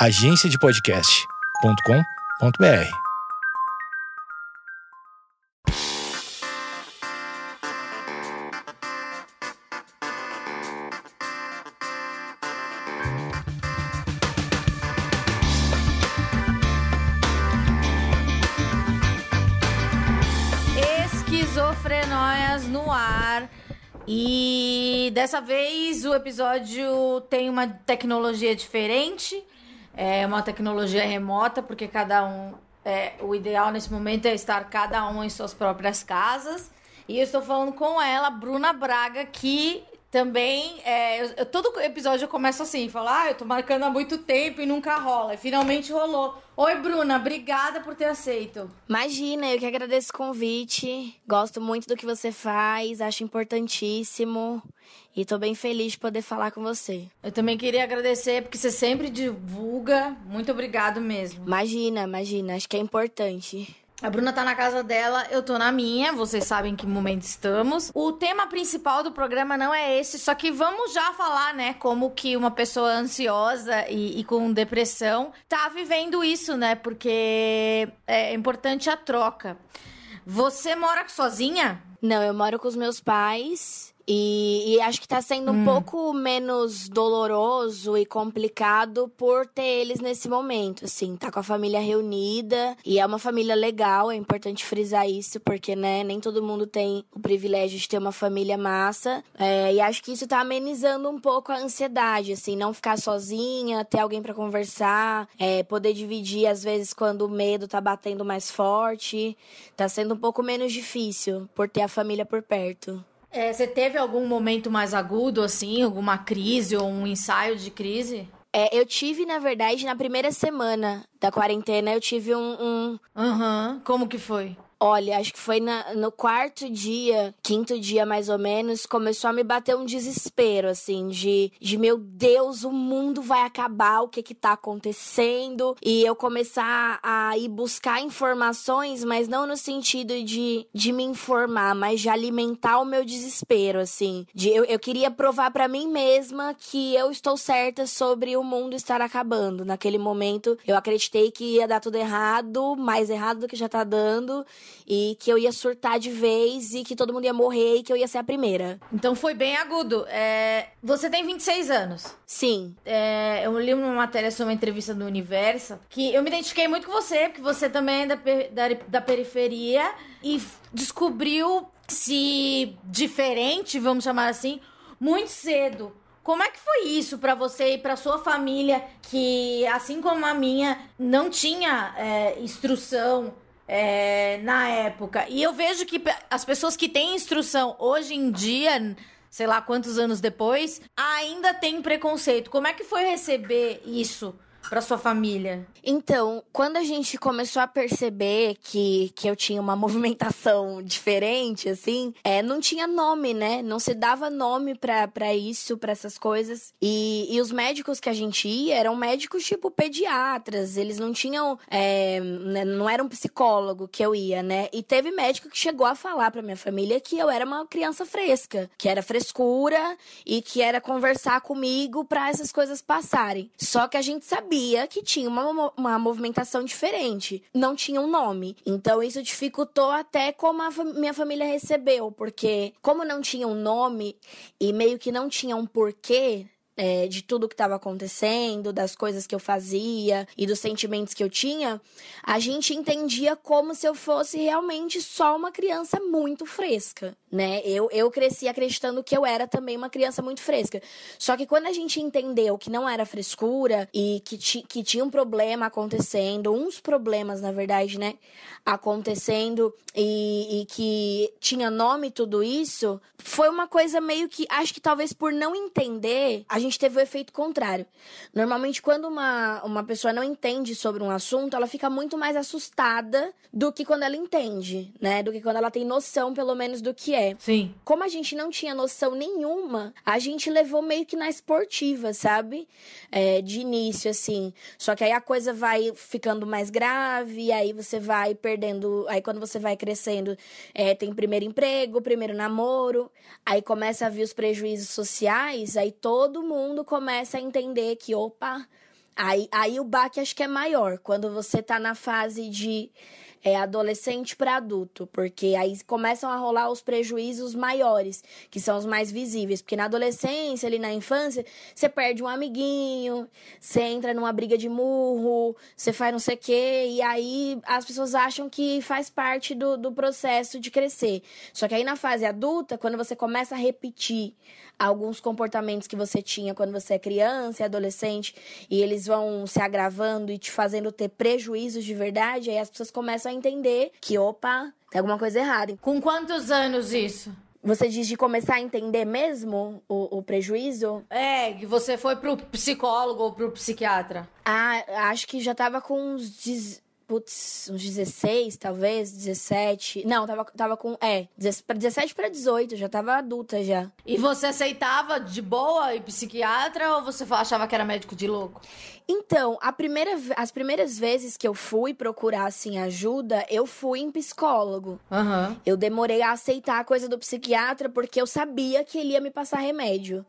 agenciadepodcast.com.br. Esquizofrenóias no ar. E dessa vez o episódio tem uma tecnologia diferente. É uma tecnologia remota, porque cada um. É, o ideal nesse momento é estar cada um em suas próprias casas. E eu estou falando com ela, Bruna Braga, que também. É, eu- eu- todo episódio eu começo assim, falar, ah, eu tô marcando há muito tempo e nunca rola. E finalmente rolou. Oi, Bruna, obrigada por ter aceito. Imagina, eu que agradeço o convite. Gosto muito do que você faz, acho importantíssimo. E tô bem feliz de poder falar com você. Eu também queria agradecer porque você sempre divulga. Muito obrigado mesmo. Imagina, imagina, acho que é importante. A Bruna tá na casa dela, eu tô na minha, vocês sabem que momento estamos. O tema principal do programa não é esse, só que vamos já falar, né, como que uma pessoa ansiosa e, e com depressão tá vivendo isso, né, porque é importante a troca. Você mora sozinha? Não, eu moro com os meus pais e, e acho que tá sendo um pouco menos doloroso e complicado por ter eles nesse momento, assim, tá com a família reunida e é uma família legal, é importante frisar isso, porque, né, nem todo mundo tem o privilégio de ter uma família massa. É, e acho que isso tá amenizando um pouco a ansiedade, assim, não ficar sozinha, ter alguém pra conversar, é, poder dividir às vezes quando o medo tá batendo mais forte, tá sendo um pouco menos difícil por ter a família por perto. É, você teve algum momento mais agudo, assim, alguma crise ou um ensaio de crise? É, eu tive, na verdade, na primeira semana da quarentena, eu tive um. um- Aham. Como que foi? Olha, acho que foi na- no quarto dia, quinto dia mais ou menos, começou a me bater um desespero, assim, de, de meu Deus, o mundo vai acabar, o que que tá acontecendo? E eu começar a ir buscar informações, mas não no sentido de, de me informar, mas de alimentar o meu desespero, assim. De, eu, eu queria provar pra mim mesma que eu estou certa sobre o mundo estar acabando. Naquele momento, eu acreditei que ia dar tudo errado, mais errado do que já tá dando, e que eu ia surtar de vez e que todo mundo ia morrer e que eu ia ser a primeira. Então foi bem agudo. É, Você tem 26 anos. Sim. É, eu li uma matéria sobre uma entrevista do Universo que eu me identifiquei muito com você, porque você também é da, pe- da, da periferia e descobriu se diferente, vamos chamar assim, muito cedo. Como é que foi isso pra você e pra sua família, que assim como a minha, não tinha é, instrução é, na época? E eu vejo que as pessoas que têm instrução hoje em dia, sei lá quantos anos depois, ainda tem preconceito. Como é que foi receber isso pra sua família? Então, quando a gente começou a perceber que, que eu tinha uma movimentação diferente, assim, é, não tinha nome, né? Não se dava nome pra isso, pra essas coisas. E, e os médicos que a gente ia eram médicos tipo pediatras, eles não tinham. é, né, não era um psicólogo que eu ia, né? E teve médico que chegou a falar pra minha família que eu era uma criança fresca, que era frescura e que era conversar comigo pra essas coisas passarem. Só que a gente sabia que tinha uma, uma movimentação diferente, não tinha um nome. Então isso dificultou até como a minha família recebeu, porque como não tinha um nome e meio que não tinha um porquê, é, de tudo que estava acontecendo, das coisas que eu fazia e dos sentimentos que eu tinha, a gente entendia como se eu fosse realmente só uma criança muito fresca, né? Eu, eu cresci acreditando que eu era também uma criança muito fresca. Só que quando a gente entendeu que não era frescura e que, ti, que tinha um problema acontecendo, uns problemas, na verdade, né? Acontecendo e, e que tinha nome tudo isso, foi uma coisa meio que, acho que talvez por não entender, a gente teve o efeito contrário. Normalmente, quando uma, uma pessoa não entende sobre um assunto, ela fica muito mais assustada do que quando ela entende, né? Do que quando ela tem noção, pelo menos, do que é. Sim. Como a gente não tinha noção nenhuma, a gente levou meio que na esportiva, sabe? É, de início, assim. Só que aí a coisa vai ficando mais grave, e aí você vai perdendo. Aí quando você vai crescendo, é, tem primeiro emprego, primeiro namoro, aí começa a vir os prejuízos sociais, aí todo mundo começa a entender que, opa. Aí, aí o baque acho que é maior, quando você tá na fase de é, adolescente para adulto, porque aí começam a rolar os prejuízos maiores, que são os mais visíveis. Porque na adolescência, ali na infância, você perde um amiguinho, você entra numa briga de murro, você faz não sei o quê, e aí as pessoas acham que faz parte do, do processo de crescer. Só que aí na fase adulta, quando você começa a repetir alguns comportamentos que você tinha quando você é criança e adolescente e eles vão se agravando e te fazendo ter prejuízos de verdade, aí as pessoas começam a entender que, opa, tem alguma coisa errada. Com quantos anos isso? Você diz de começar a entender mesmo o, o prejuízo? É, que você foi pro psicólogo ou pro psiquiatra. Ah, acho que já tava com uns putz, uns 16, talvez, 17. Não, tava, tava com. É, 17 para 18, já tava adulta já. E você aceitava de boa e psiquiatra ou você achava que era médico de louco? Então, a primeira, as primeiras vezes que eu fui procurar, assim, ajuda, eu fui em psicólogo. Uhum. Eu demorei a aceitar a coisa do psiquiatra porque eu sabia que ele ia me passar remédio.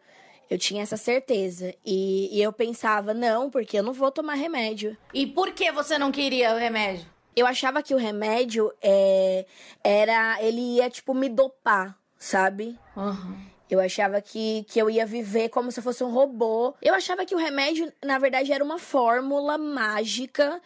Eu tinha essa certeza. E, e eu pensava, não, porque eu não vou tomar remédio. E por que você não queria o remédio? Eu achava que o remédio é, era. Ele ia, tipo, me dopar, sabe? Uhum. Eu achava que, que eu ia viver como se eu fosse um robô. Eu achava que o remédio, na verdade, era uma fórmula mágica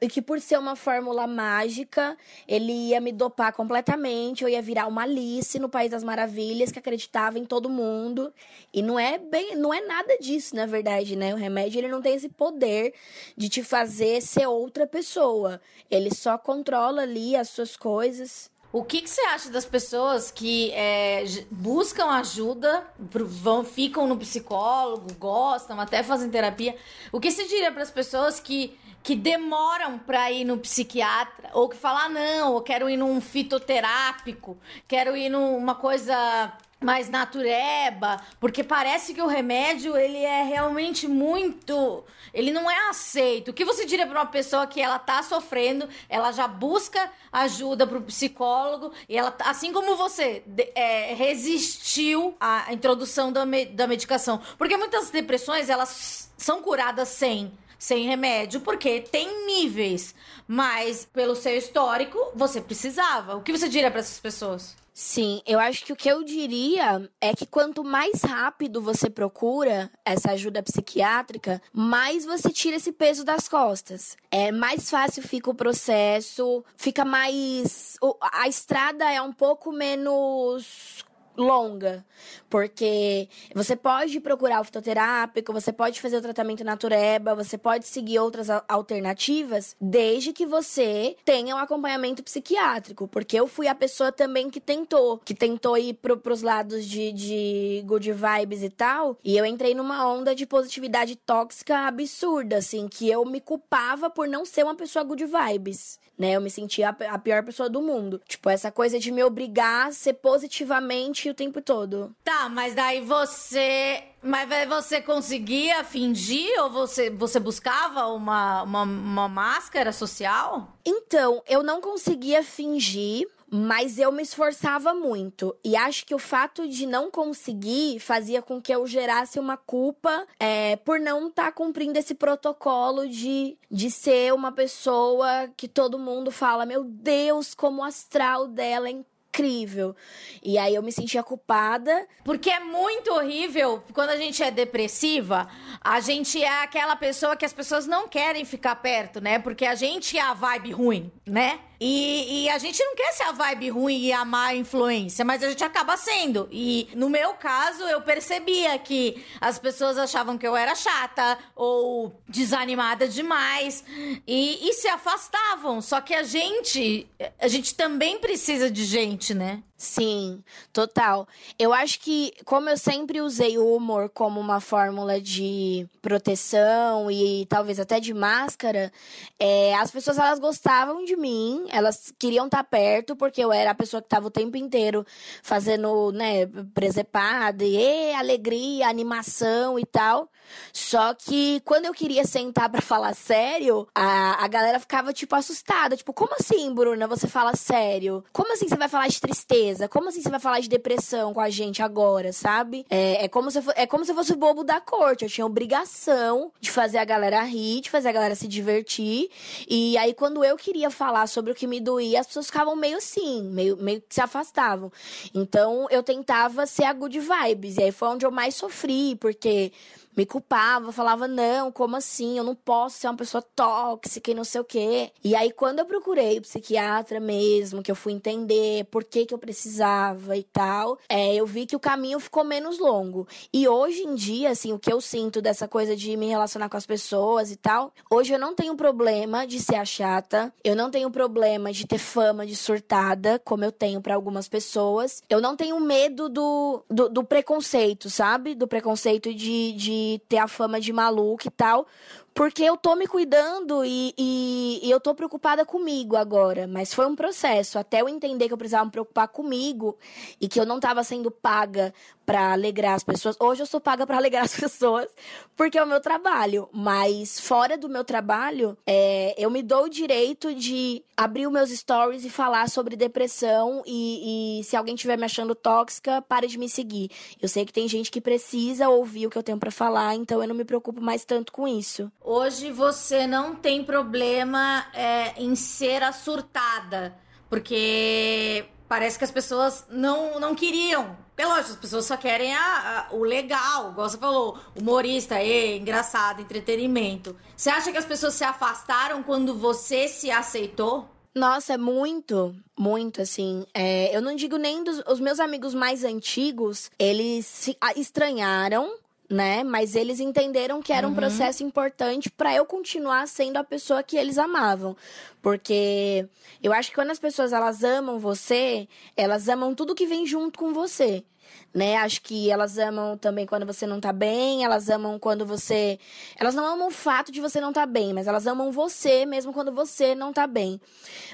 e que por ser uma fórmula mágica, ele ia me dopar completamente, eu ia virar uma Alice no País das Maravilhas que acreditava em todo mundo. E não é bem, não é nada disso, na verdade, né? O remédio ele não tem esse poder de te fazer ser outra pessoa. Ele só controla ali as suas coisas. O que, que, você acha das pessoas que é, buscam ajuda, vão, ficam no psicólogo, gostam, até fazem terapia? O que você diria para as pessoas que que demoram para ir no psiquiatra, ou que falam, ah, não, eu quero ir num fitoterápico, quero ir numa coisa mais natureba, porque parece que o remédio ele é realmente muito, ele não é aceito. O que você diria para uma pessoa que ela tá sofrendo, ela já busca ajuda para o psicólogo e ela, assim como você, é, resistiu à introdução da, me, da medicação, porque muitas depressões elas são curadas sem sem remédio, porque tem níveis. Mas, pelo seu histórico, você precisava. O que você diria para essas pessoas? Sim, eu acho que o que eu diria é que quanto mais rápido você procura essa ajuda psiquiátrica, mais você tira esse peso das costas. É mais fácil fica o processo, fica mais. A estrada é um pouco menos longa, porque você pode procurar o fitoterápico, você pode fazer o tratamento natureba, você pode seguir outras alternativas, desde que você tenha um acompanhamento psiquiátrico, porque eu fui a pessoa também que tentou, que tentou ir pro, pros lados de, de good vibes e tal, e eu entrei numa onda de positividade tóxica absurda, assim, que eu me culpava por não ser uma pessoa good vibes né? Eu me sentia a pior pessoa do mundo. Tipo, essa coisa de me obrigar a ser positivamente o tempo todo. Tá, mas daí você. Mas você conseguia fingir ou você, você buscava uma, uma, uma máscara social? Então, eu não conseguia fingir, mas eu me esforçava muito. E acho que o fato de não conseguir fazia com que eu gerasse uma culpa é, por não estar tá cumprindo esse protocolo de, de ser uma pessoa que todo mundo fala: Meu Deus, como o astral dela é incrível. E aí eu me sentia culpada. Porque é muito horrível quando a gente é depressiva, a gente é aquela pessoa que as pessoas não querem ficar perto, né? Porque a gente é a vibe ruim, né? E, e, a gente não quer ser a vibe ruim e a má influência, mas a gente acaba sendo. E no meu caso, eu percebia que as pessoas achavam que eu era chata ou desanimada demais e, e se afastavam. Só que a gente, a gente também precisa de gente, né? Sim, total. Eu acho que, como eu sempre usei o humor como uma fórmula de proteção e talvez até de máscara, é, as pessoas elas gostavam de mim, elas queriam estar perto, porque eu era a pessoa que estava o tempo inteiro fazendo, né, presepada, e alegria, animação e tal. Só que quando eu queria sentar para falar sério, a, a galera ficava, tipo, assustada. Tipo, como assim, Bruna, você fala sério? Como assim você vai falar de tristeza? Como assim você vai falar de depressão com a gente agora, sabe? É, é, como, se, é como se eu fosse o bobo da corte. Eu tinha obrigação de fazer a galera rir, de fazer a galera se divertir. E aí, quando eu queria falar sobre o que me doía, as pessoas ficavam meio assim, meio, meio que se afastavam. Então, eu tentava ser a good vibes. E aí foi onde eu mais sofri, porque me culpava, falava, não, como assim? Eu não posso ser uma pessoa tóxica e não sei o quê. E aí, quando eu procurei o psiquiatra mesmo, que eu fui entender por que, que eu precisava e tal, é, eu vi que o caminho ficou menos longo. E hoje em dia, assim, o que eu sinto dessa coisa de me relacionar com as pessoas e tal, hoje eu não tenho problema de ser a chata, eu não tenho problema de ter fama de surtada, como eu tenho para algumas pessoas. Eu não tenho medo do, do, do preconceito, sabe? Do preconceito de, de ter a fama de maluca e tal, porque eu tô me cuidando e, e, e, eu tô preocupada comigo agora. Mas foi um processo. Até eu entender que eu precisava me preocupar comigo e que eu não tava sendo paga para alegrar as pessoas. Hoje eu sou paga para alegrar as pessoas, porque é o meu trabalho. Mas fora do meu trabalho, é, eu me dou o direito de abrir os meus stories e falar sobre depressão. E, e se alguém estiver me achando tóxica, pare de me seguir. Eu sei que tem gente que precisa ouvir o que eu tenho para falar, então eu não me preocupo mais tanto com isso. Hoje você não tem problema é, em ser a surtada, porque parece que as pessoas não, não queriam. É lógico, as pessoas só querem a, a, o legal, igual você falou, humorista, e, engraçado, entretenimento. Você acha que as pessoas se afastaram quando você se aceitou? Nossa, é muito, muito, assim. É, eu não digo nem dos os meus amigos mais antigos, eles se estranharam né? Mas eles entenderam que era um uhum. processo importante para eu continuar sendo a pessoa que eles amavam. Porque eu acho que quando as pessoas elas amam você, elas amam tudo que vem junto com você né? Acho que elas amam também quando você não tá bem, elas amam quando você. Elas não amam o fato de você não tá bem, mas elas amam você mesmo quando você não tá bem.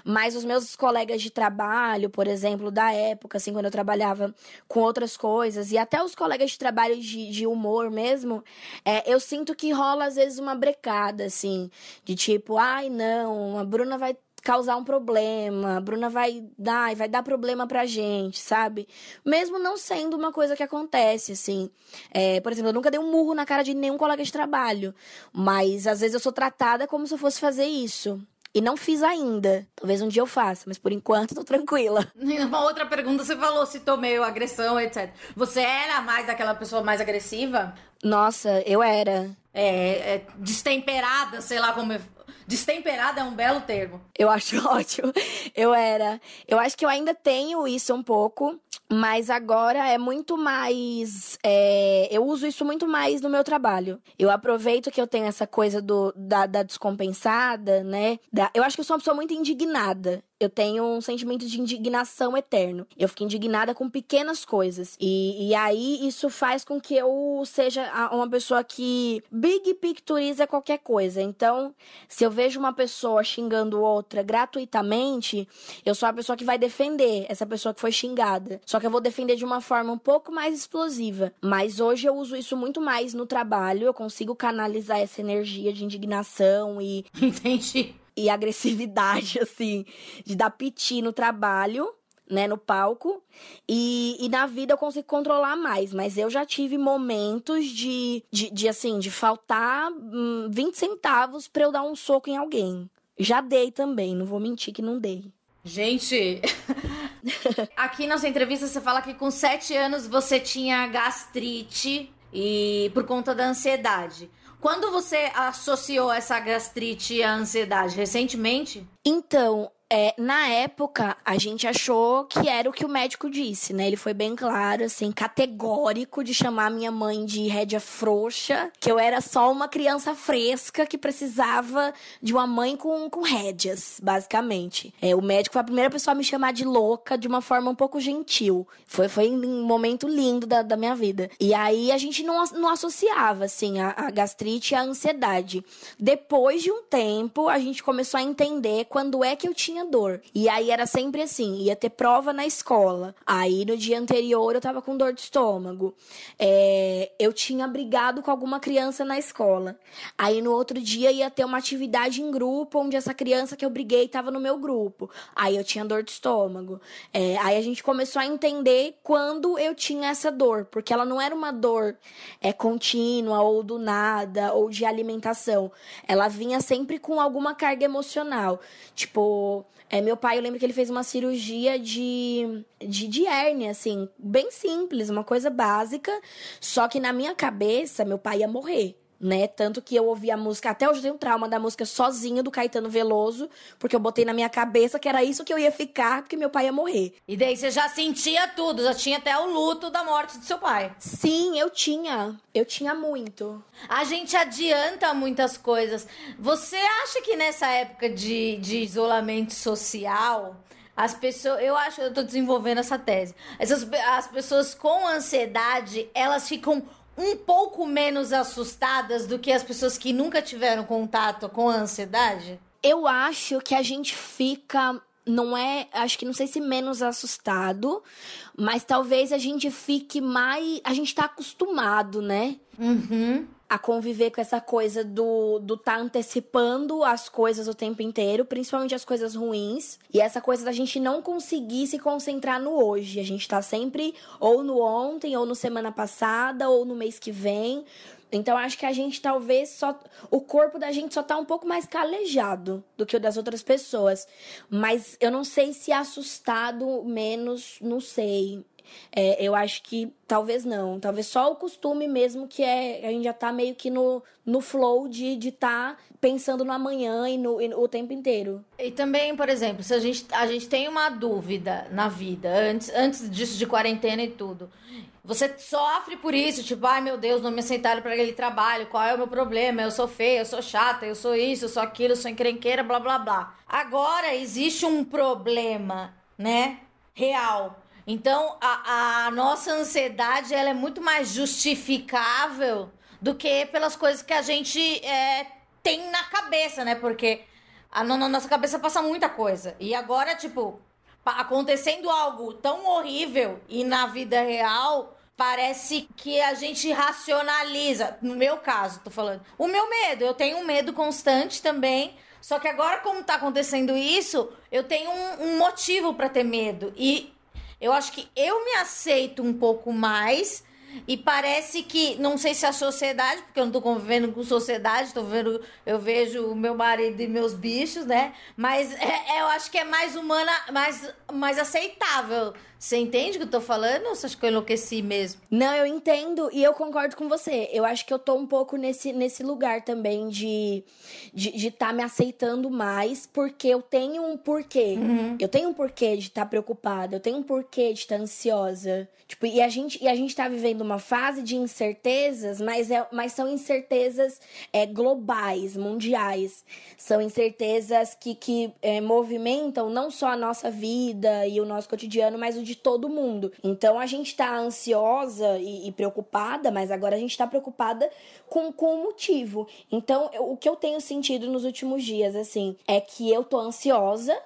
Mas os meus colegas de trabalho, por exemplo, da época, assim, quando eu trabalhava com outras coisas, e até os colegas de trabalho de, de humor mesmo, é, eu sinto que rola às vezes uma brecada, assim, de tipo, ai não, a Bruna vai causar um problema, Bruna vai dar, vai dar problema pra gente, sabe? Mesmo não sendo uma coisa que acontece, assim. É, por exemplo, eu nunca dei um murro na cara de nenhum colega de trabalho, mas às vezes eu sou tratada como se eu fosse fazer isso. E não fiz ainda. Talvez um dia eu faça, mas por enquanto tô tranquila. Uma outra pergunta, você falou se tomei agressão, etc. Você era mais aquela pessoa mais agressiva? Nossa, eu era. É, é destemperada, sei lá como Destemperada é um belo termo. Eu acho ótimo. Eu era. Eu acho que eu ainda tenho isso um pouco. Mas agora é muito mais. É, eu uso isso muito mais no meu trabalho. Eu aproveito que eu tenho essa coisa do, da, da descompensada, né? Da, eu acho que eu sou uma pessoa muito indignada eu tenho um sentimento de indignação eterno. Eu fico indignada com pequenas coisas. E, e aí isso faz com que eu seja uma pessoa que big picturiza qualquer coisa. Então, se eu vejo uma pessoa xingando outra gratuitamente, eu sou a pessoa que vai defender essa pessoa que foi xingada. Só que eu vou defender de uma forma um pouco mais explosiva. Mas hoje eu uso isso muito mais no trabalho. Eu consigo canalizar essa energia de indignação e. Entendi e agressividade, assim, de dar piti no trabalho, né, no palco. E, e na vida eu consigo controlar mais, mas eu já tive momentos de, de, de assim, de faltar hum, 20 centavos pra eu dar um soco em alguém. Já dei também, não vou mentir que não dei. Gente, aqui na sua entrevista você fala que com 7 anos você tinha gastrite e por conta da ansiedade. Quando você associou essa gastrite à ansiedade? Recentemente? Então, é, na época, a gente achou que era o que o médico disse, né? Ele foi bem claro, assim, categórico de chamar minha mãe de rédea frouxa, que eu era só uma criança fresca que precisava de uma mãe com, com rédeas, basicamente. É, o médico foi a primeira pessoa a me chamar de louca de uma forma um pouco gentil. Foi, foi um momento lindo da, da minha vida. E aí a gente não, não associava, assim, a, a gastrite e a ansiedade. Depois de um tempo, a gente começou a entender quando é que eu tinha tinha dor. E aí era sempre assim: ia ter prova na escola. Aí no dia anterior eu tava com dor de estômago. É, eu tinha brigado com alguma criança na escola. Aí no outro dia ia ter uma atividade em grupo onde essa criança que eu briguei tava no meu grupo. Aí eu tinha dor de estômago. É, aí a gente começou a entender quando eu tinha essa dor, porque ela não era uma dor é, contínua ou do nada ou de alimentação. Ela vinha sempre com alguma carga emocional. Tipo, é, meu pai, eu lembro que ele fez uma cirurgia de, de, de hérnia, assim, bem simples, uma coisa básica. Só que na minha cabeça, meu pai ia morrer né? Tanto que eu ouvi a música, até hoje eu tenho um trauma da música sozinho do Caetano Veloso, porque eu botei na minha cabeça que era isso que eu ia ficar, porque meu pai ia morrer. E daí você já sentia tudo, já tinha até o luto da morte do seu pai. Sim, eu tinha. Eu tinha muito. A gente adianta muitas coisas. Você acha que nessa época de, de isolamento social, as pessoas, eu acho, eu tô desenvolvendo essa tese. Essas, as pessoas com ansiedade, elas ficam um pouco menos assustadas do que as pessoas que nunca tiveram contato com a ansiedade? Eu acho que a gente fica não é, acho que não sei se menos assustado, mas talvez a gente fique mais, a gente tá acostumado, né? Uhum a conviver com essa coisa do do tá antecipando as coisas o tempo inteiro, principalmente as coisas ruins, e essa coisa da gente não conseguir se concentrar no hoje. A gente tá sempre ou no ontem, ou no semana passada, ou no mês que vem. Então acho que a gente talvez só o corpo da gente só tá um pouco mais calejado do que o das outras pessoas, mas eu não sei se assustado menos, não sei. É, eu acho que talvez não. Talvez só o costume mesmo, que é. A gente já tá meio que no, no flow de estar de tá pensando no amanhã e no, e o tempo inteiro. E também, por exemplo, se a gente, a gente tem uma dúvida na vida, antes, antes disso de quarentena e tudo. Você sofre por isso, tipo, ai meu Deus, não me aceitaram para aquele trabalho, qual é o meu problema? Eu sou feia, eu sou chata, eu sou isso, eu sou aquilo, eu sou encrenqueira, blá blá blá. Agora existe um problema, né? Real então, a, a nossa ansiedade ela é muito mais justificável do que pelas coisas que a gente é, tem na cabeça, né? Porque a, na nossa cabeça passa muita coisa. E agora, tipo, acontecendo algo tão horrível e na vida real, parece que a gente racionaliza. No meu caso, tô falando. O meu medo, eu tenho um medo constante também. Só que agora, como tá acontecendo isso, eu tenho um, um motivo para ter medo. E eu acho que eu me aceito um pouco mais. E parece que, não sei se a sociedade, porque eu não tô convivendo com sociedade, tô vendo, eu vejo o meu marido e meus bichos, né? Mas é, é, eu acho que é mais humana, mais, mais aceitável você entende o que eu tô falando ou você acha que eu enlouqueci mesmo? Não, eu entendo e eu concordo com você. Eu acho que eu tô um pouco nesse, nesse lugar também de de de tá me aceitando mais, porque eu tenho um porquê. Uhum. Eu tenho um porquê de estar tá preocupada, eu tenho um porquê de estar tá ansiosa. Tipo, e a gente e a gente tá vivendo uma fase de incertezas, mas é mas são incertezas é, globais, mundiais. São incertezas que que é, movimentam não só a nossa vida e o nosso cotidiano, mas o de todo mundo. Então a gente tá ansiosa e, e preocupada, mas agora a gente tá preocupada com, com o motivo. Então, eu, o que eu tenho sentido nos últimos dias, assim, é que eu tô ansiosa,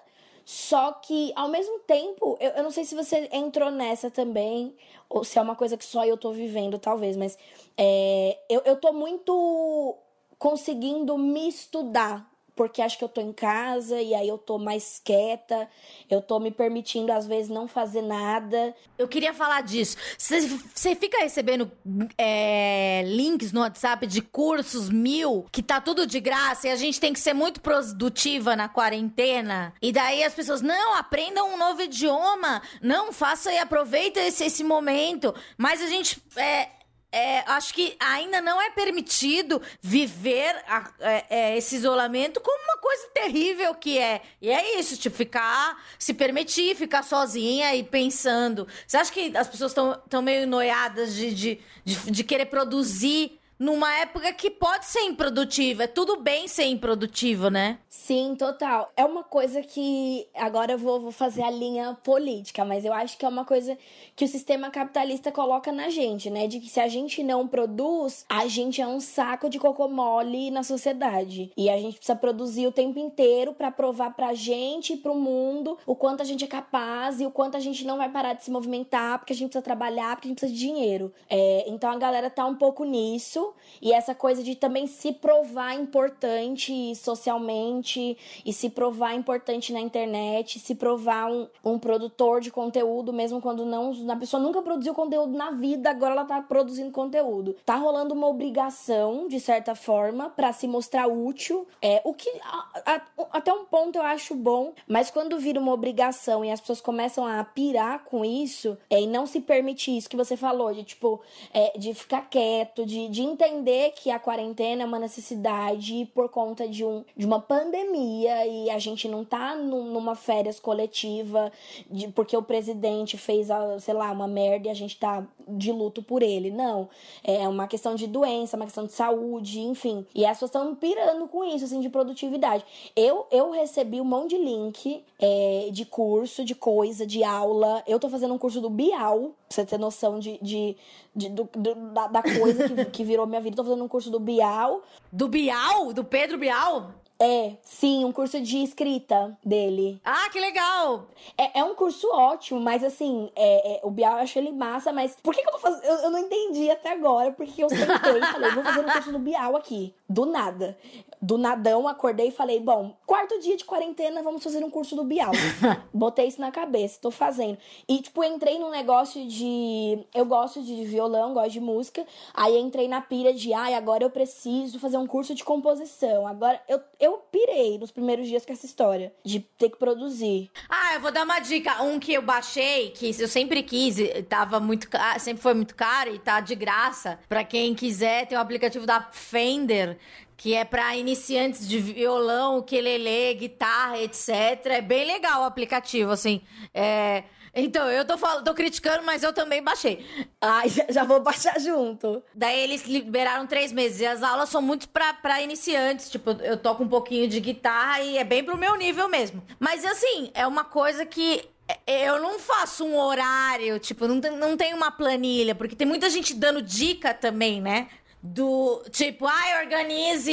só que, ao mesmo tempo, eu, eu, não sei se você entrou nessa também, ou se é uma coisa que só eu tô vivendo, talvez, mas é, eu, eu tô muito conseguindo me estudar porque acho que eu tô em casa e aí eu tô mais quieta, eu tô me permitindo às vezes não fazer nada. Eu queria falar disso. Você fica recebendo é, links no WhatsApp de cursos mil, que tá tudo de graça e a gente tem que ser muito produtiva na quarentena. E daí as pessoas, não, aprendam um novo idioma, não, faça e aproveita esse, esse momento. Mas a gente é, é, acho que ainda não é permitido viver a, é, é, esse isolamento como uma coisa terrível que é. E é isso, tipo, ficar, se permitir, ficar sozinha e pensando. Você acha que as pessoas estão meio noiadas de, de, de, de querer produzir numa época que pode ser improdutiva. É tudo bem ser improdutivo, né? Sim, total. É uma coisa que. Agora eu vou, vou fazer a linha política, mas eu acho que é uma coisa que o sistema capitalista coloca na gente, né? De que se a gente não produz, a gente é um saco de cocô mole na sociedade. E a gente precisa produzir o tempo inteiro para provar pra gente e pro mundo o quanto a gente é capaz e o quanto a gente não vai parar de se movimentar, porque a gente precisa trabalhar, porque a gente precisa de dinheiro. É, então a galera tá um pouco nisso. E essa coisa de também se provar importante socialmente e se provar importante na internet, se provar um, um produtor de conteúdo, mesmo quando não. A pessoa nunca produziu conteúdo na vida, agora ela tá produzindo conteúdo. Tá rolando uma obrigação, de certa forma, para se mostrar útil. É, o que a, a, até um ponto eu acho bom, mas quando vira uma obrigação e as pessoas começam a pirar com isso, é, e não se permitir isso que você falou, de tipo, é, de ficar quieto, de, de entender que a quarentena é uma necessidade por conta de, um, de uma pandemia e a gente não tá numa férias coletiva de, porque o presidente fez, sei lá, uma merda e a gente tá de luto por ele. Não. É uma questão de doença, uma questão de saúde, enfim. E as pessoas estão pirando com isso, assim, de produtividade. Eu, eu recebi um monte de link é, de curso, de coisa, de aula. Eu tô fazendo um curso do Bial, pra você ter noção de, de, de do, da, da, coisa que, que virou minha vida. Tô fazendo um curso do Bial. Do Bial? Do Pedro Bial? É, sim, um curso de escrita dele. Ah, que legal! É, é um curso ótimo, mas assim, é, é, o Bial eu achei ele massa, mas por que, que eu tô fazendo? Eu, eu, não entendi até agora, porque eu sentei e falei, vou fazer um curso do Bial aqui. Do nada. Do nadão, acordei e falei, bom, quarto dia de quarentena, vamos fazer um curso do Bial. Botei isso na cabeça, tô fazendo. E, tipo, entrei num negócio de. Eu gosto de violão, gosto de música. Aí entrei na pira de, ai, agora eu preciso fazer um curso de composição. Agora eu eu pirei nos primeiros dias com essa história de ter que produzir. Ah, eu vou dar uma dica. Um que eu baixei, que eu sempre quis, tava muito sempre foi muito caro e tá de graça. Para quem quiser, tem o um aplicativo da Fender que é para iniciantes de violão, ukulele, guitarra, etc. É bem legal o aplicativo, assim. É, então, eu tô, falando, tô criticando, mas eu também baixei. Ai, já, vou baixar junto. Daí eles liberaram três meses. E as aulas são muito pra, iniciantes. Tipo, eu toco um pouquinho de guitarra e é bem pro meu nível mesmo. Mas assim, é uma coisa que eu não faço um horário, tipo, não, não tenho uma planilha, porque tem muita gente dando dica também, né? Do tipo, ai, organize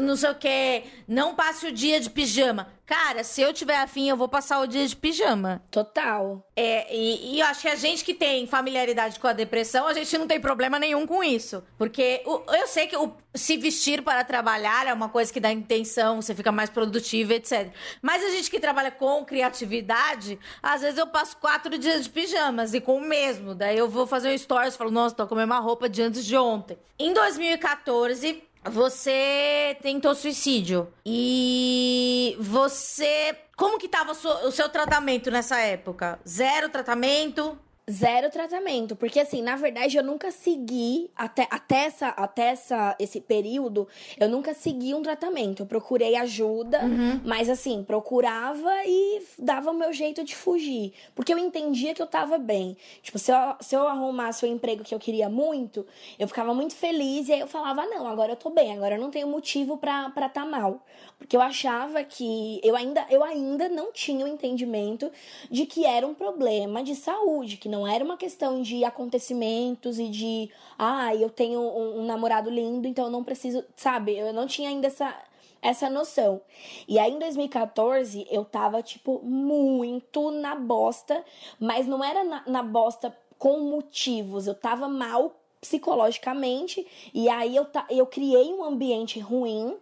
não sei o que, não passe o dia de pijama. Cara, se eu tiver afim, eu vou passar o dia de pijama. Total. É, e, e, eu acho que a gente que tem familiaridade com a depressão, a gente não tem problema nenhum com isso. Porque o, eu sei que o, se vestir para trabalhar é uma coisa que dá intenção, você fica mais produtivo, etc. Mas a gente que trabalha com criatividade, às vezes eu passo quatro dias de pijamas e com o mesmo. Daí eu vou fazer um stories e falo, nossa, tô com a mesma roupa de antes de ontem. Em 2014, você tentou suicídio. E você. Como que tava o seu, o seu tratamento nessa época? Zero tratamento? Zero tratamento, porque assim, na verdade eu nunca segui até, até, essa, até essa, esse período, eu nunca segui um tratamento. Eu procurei ajuda, uhum. mas assim, procurava e dava o meu jeito de fugir, porque eu entendia que eu tava bem. Tipo, se eu, se eu arrumasse o emprego que eu queria muito, eu ficava muito feliz e aí eu falava: "Não, agora eu tô bem, agora eu não tenho motivo para para tá mal". Porque eu achava que eu ainda eu ainda não tinha o entendimento de que era um problema de saúde, que não era uma questão de acontecimentos e de, ah, eu tenho um, um namorado lindo, então eu não preciso, sabe? Eu não tinha ainda essa essa noção. E aí em 2014 eu tava tipo muito na bosta, mas não era na, na bosta com motivos, eu tava mal psicologicamente e aí eu, eu criei um ambiente ruim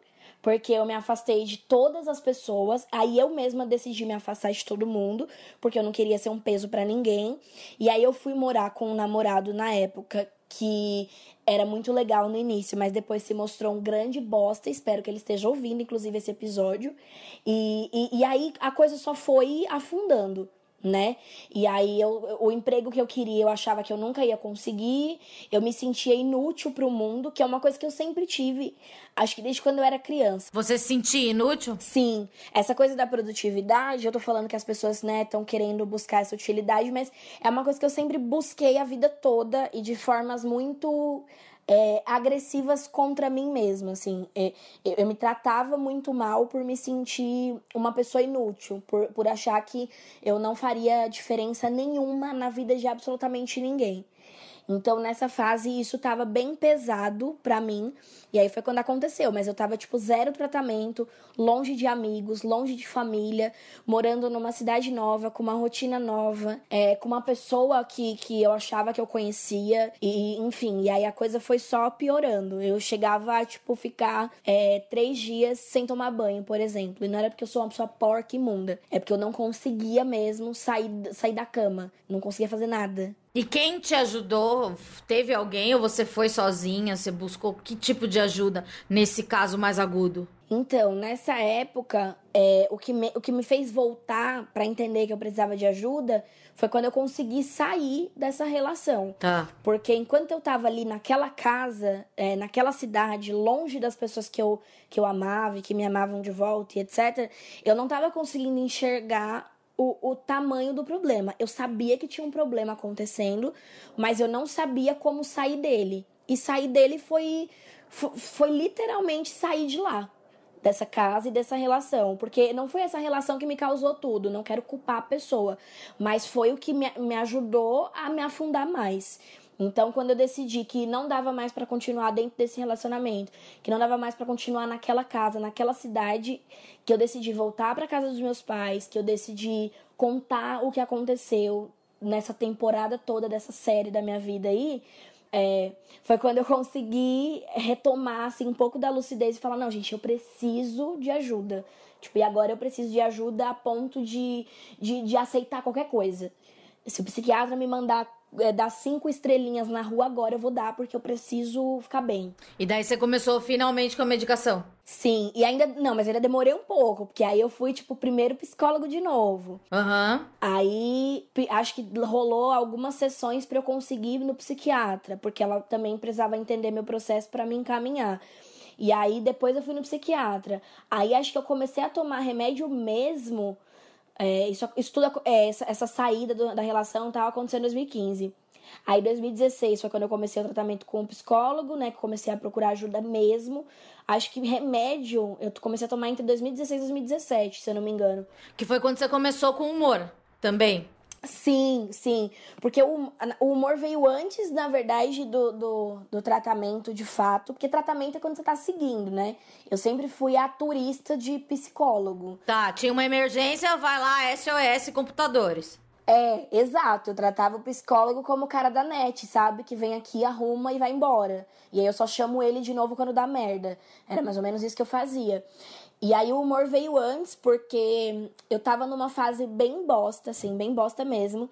porque eu me afastei de todas as pessoas. Aí eu mesma decidi me afastar de todo mundo, porque eu não queria ser um peso para ninguém. E aí eu fui morar com um namorado na época que era muito legal no início, mas depois se mostrou um grande bosta. Espero que ele esteja ouvindo, inclusive, esse episódio. E, e, e aí a coisa só foi afundando né? E aí eu, o emprego que eu queria, eu achava que eu nunca ia conseguir. Eu me sentia inútil para o mundo, que é uma coisa que eu sempre tive, acho que desde quando eu era criança. Você se sentia inútil? Sim. Essa coisa da produtividade, eu tô falando que as pessoas, né, estão querendo buscar essa utilidade, mas é uma coisa que eu sempre busquei a vida toda e de formas muito é, agressivas contra mim mesma, assim. É, eu, eu, me tratava muito mal por me sentir uma pessoa inútil, por, por achar que eu não faria diferença nenhuma na vida de absolutamente ninguém. Então, nessa fase, isso tava bem pesado pra mim. E aí foi quando aconteceu, mas eu tava, tipo, zero tratamento, longe de amigos, longe de família, morando numa cidade nova, com uma rotina nova, é, com uma pessoa que, que eu achava que eu conhecia, e enfim, e aí a coisa foi só piorando. Eu chegava a, tipo, ficar é, três dias sem tomar banho, por exemplo. E não era porque eu sou uma pessoa porca imunda, é porque eu não conseguia mesmo sair, sair da cama, não conseguia fazer nada. E quem te ajudou? Teve alguém ou você foi sozinha? Você buscou que tipo de ajuda nesse caso mais agudo? Então, nessa época, é, o, que me, o que me fez voltar para entender que eu precisava de ajuda foi quando eu consegui sair dessa relação. Tá. Porque enquanto eu tava ali naquela casa, é, naquela cidade, longe das pessoas que eu, que eu amava e que me amavam de volta e etc., eu não tava conseguindo enxergar o, o tamanho do problema. Eu sabia que tinha um problema acontecendo, mas eu não sabia como sair dele. E sair dele foi, foi, foi literalmente sair de lá dessa casa e dessa relação. Porque não foi essa relação que me causou tudo, não quero culpar a pessoa, mas foi o que me, me ajudou a me afundar mais. Então, quando eu decidi que não dava mais para continuar dentro desse relacionamento, que não dava mais para continuar naquela casa, naquela cidade, que eu decidi voltar para casa dos meus pais, que eu decidi contar o que aconteceu nessa temporada toda dessa série da minha vida aí, é, foi quando eu consegui retomar assim, um pouco da lucidez e falar: não, gente, eu preciso de ajuda. Tipo, e agora eu preciso de ajuda a ponto de, de, de aceitar qualquer coisa. Se o psiquiatra me mandar dar cinco estrelinhas na rua agora, eu vou dar porque eu preciso ficar bem. E daí você começou finalmente com a medicação? Sim, e ainda. Não, mas ainda demorei um pouco, porque aí eu fui, tipo, primeiro psicólogo de novo. Aham. Uhum. Aí acho que rolou algumas sessões para eu conseguir ir no psiquiatra, porque ela também precisava entender meu processo para me encaminhar. E aí depois eu fui no psiquiatra. Aí acho que eu comecei a tomar remédio mesmo é, isso, isso tudo, é, essa, essa saída do, da relação estava acontecendo em 2015. Aí, em 2016 foi quando eu comecei o tratamento com um psicólogo, né? Que comecei a procurar ajuda mesmo. Acho que remédio eu comecei a tomar entre 2016 e 2017, se eu não me engano. Que foi quando você começou com humor também. Sim, sim. Porque o, o humor veio antes, na verdade, do, do, do, tratamento de fato. Porque tratamento é quando você tá seguindo, né? Eu sempre fui a turista de psicólogo. Tá, tinha uma emergência, vai lá, SOS Computadores. É, exato. Eu tratava o psicólogo como o cara da net, sabe? Que vem aqui, arruma e vai embora. E aí eu só chamo ele de novo quando dá merda. Era mais ou menos isso que eu fazia. E aí o humor veio antes, porque eu tava numa fase bem bosta, assim, bem bosta mesmo.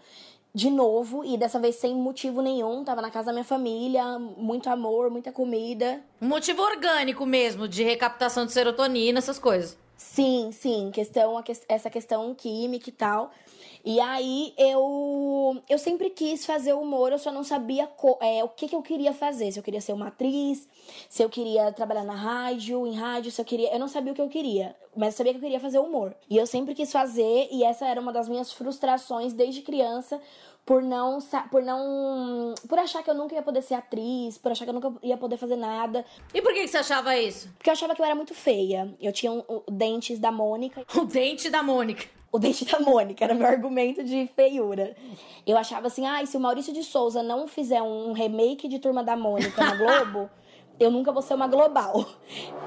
De novo, e dessa vez sem motivo nenhum. Tava na casa da minha família, muito amor, muita comida. Um motivo orgânico mesmo, de recaptação de serotonina, essas coisas. Sim, sim, questão, essa questão química e tal. E aí eu eu sempre quis fazer humor, eu só não sabia é, o que, que eu queria fazer. Se eu queria ser uma atriz, se eu queria trabalhar na rádio, em rádio, se eu queria. Eu não sabia o que eu queria, mas eu sabia que eu queria fazer humor. E eu sempre quis fazer, e essa era uma das minhas frustrações desde criança por não por não por achar que eu nunca ia poder ser atriz, por achar que eu nunca ia poder fazer nada. E por que você achava isso? Porque eu achava que eu era muito feia. Eu tinha um, um, dentes da Mônica. O dente da Mônica o dente da Mônica, era meu argumento de feiura. Eu achava assim, ah, se o Maurício de Souza não fizer um remake de Turma da Mônica na Globo, eu nunca vou ser uma global.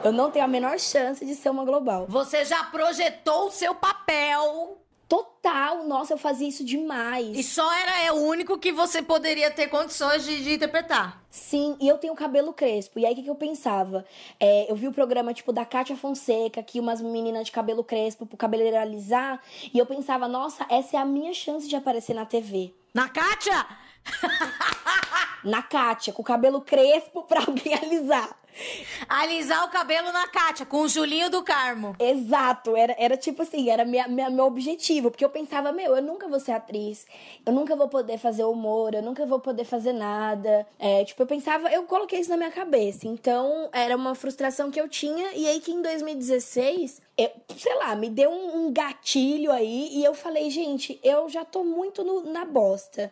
Eu não tenho a menor chance de ser uma global. Você já projetou o seu papel Total, nossa, eu fazia isso demais. E só era é o único que você poderia ter condições de, de interpretar. Sim, e eu tenho cabelo crespo. E aí o que, que eu pensava? É, eu vi o programa tipo da Kátia Fonseca, que umas meninas de cabelo crespo pro cabelo alisar. E eu pensava, nossa, essa é a minha chance de aparecer na TV. Na Kátia? na Kátia, com o cabelo crespo pra alguém alisar. Alisar o cabelo na Kátia, com o Julinho do Carmo. Exato, era, era tipo assim, era minha, minha, meu objetivo. Porque eu pensava, meu, eu nunca vou ser atriz, eu nunca vou poder fazer humor, eu nunca vou poder fazer nada. É, tipo, eu pensava, eu coloquei isso na minha cabeça. Então, era uma frustração que eu tinha. E aí que em 2016, eu, sei lá, me deu um, um gatilho aí. E eu falei, gente, eu já tô muito no, na bosta.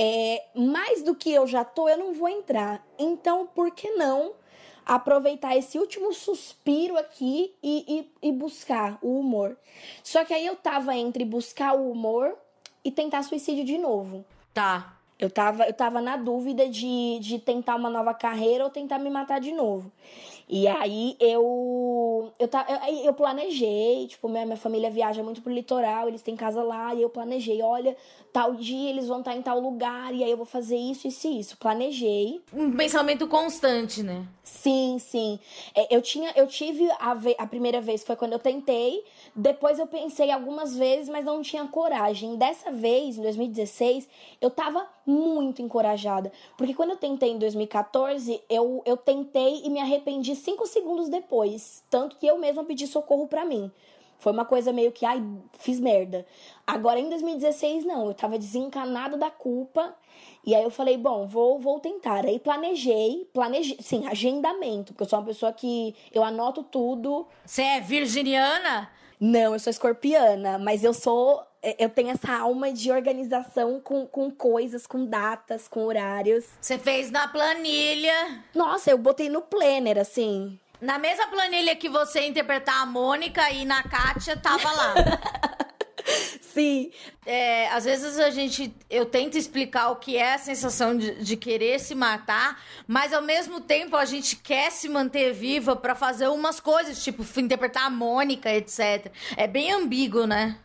É, mais do que eu já tô, eu não vou entrar. Então, por que não aproveitar esse último suspiro aqui e, e, e buscar o humor? Só que aí eu tava entre buscar o humor e tentar suicídio de novo. Tá. Eu tava, eu tava na dúvida de, de tentar uma nova carreira ou tentar me matar de novo. E aí eu eu, eu, eu planejei, tipo, minha, minha família viaja muito pro litoral, eles têm casa lá, e eu planejei, olha, tal dia eles vão estar em tal lugar, e aí eu vou fazer isso, isso e isso. Planejei. Um pensamento constante, né? Sim, sim. É, eu tinha, eu tive a, a primeira vez foi quando eu tentei, depois eu pensei algumas vezes, mas não tinha coragem. Dessa vez, em 2016, eu tava muito encorajada. Porque quando eu tentei em 2014, eu, eu tentei e me arrependi cinco segundos depois. Tanto que eu mesma pedi socorro para mim. Foi uma coisa meio que, ai, fiz merda. Agora em 2016, não, eu tava desencanada da culpa. E aí eu falei, bom, vou, vou tentar. Aí planejei, planejei, sim, agendamento, porque eu sou uma pessoa que eu anoto tudo. Você é virginiana? Não, eu sou escorpiana, mas eu sou. Eu tenho essa alma de organização com, com coisas, com datas, com horários. Você fez na planilha. Nossa, eu botei no planner, assim. Na mesma planilha que você interpretar a Mônica e na Kátia, tava lá. Sim. É, às vezes a gente. Eu tento explicar o que é a sensação de, de querer se matar, mas ao mesmo tempo a gente quer se manter viva para fazer umas coisas, tipo interpretar a Mônica, etc. É bem ambíguo, né?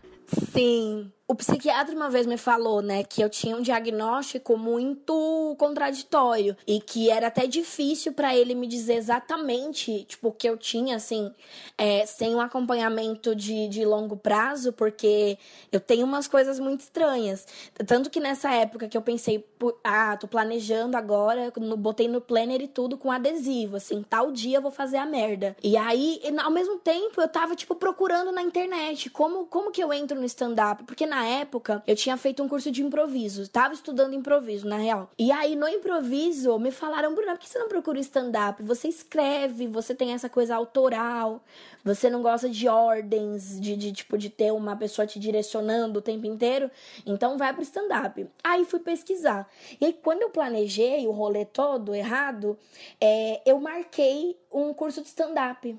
Sim. O psiquiatra uma vez me falou, né, que eu tinha um diagnóstico muito contraditório e que era até difícil para ele me dizer exatamente, tipo, o que eu tinha, assim, é, sem um acompanhamento de, de longo prazo, porque eu tenho umas coisas muito estranhas. Tanto que nessa época que eu pensei, ah, tô planejando agora, botei no planner e tudo com adesivo, assim, tal dia eu vou fazer a merda. E aí, ao mesmo tempo, eu tava, tipo, procurando na internet como, como que eu entro no stand-up, porque na época, eu tinha feito um curso de improviso. Tava estudando improviso, na real. E aí, no improviso, me falaram, Bruna, por que você não procura stand-up? Você escreve, você tem essa coisa autoral, você não gosta de ordens, de, de tipo, de ter uma pessoa te direcionando o tempo inteiro. Então, vai pro stand-up. Aí, fui pesquisar. E aí, quando eu planejei o rolê todo errado, é, eu marquei um curso de stand-up.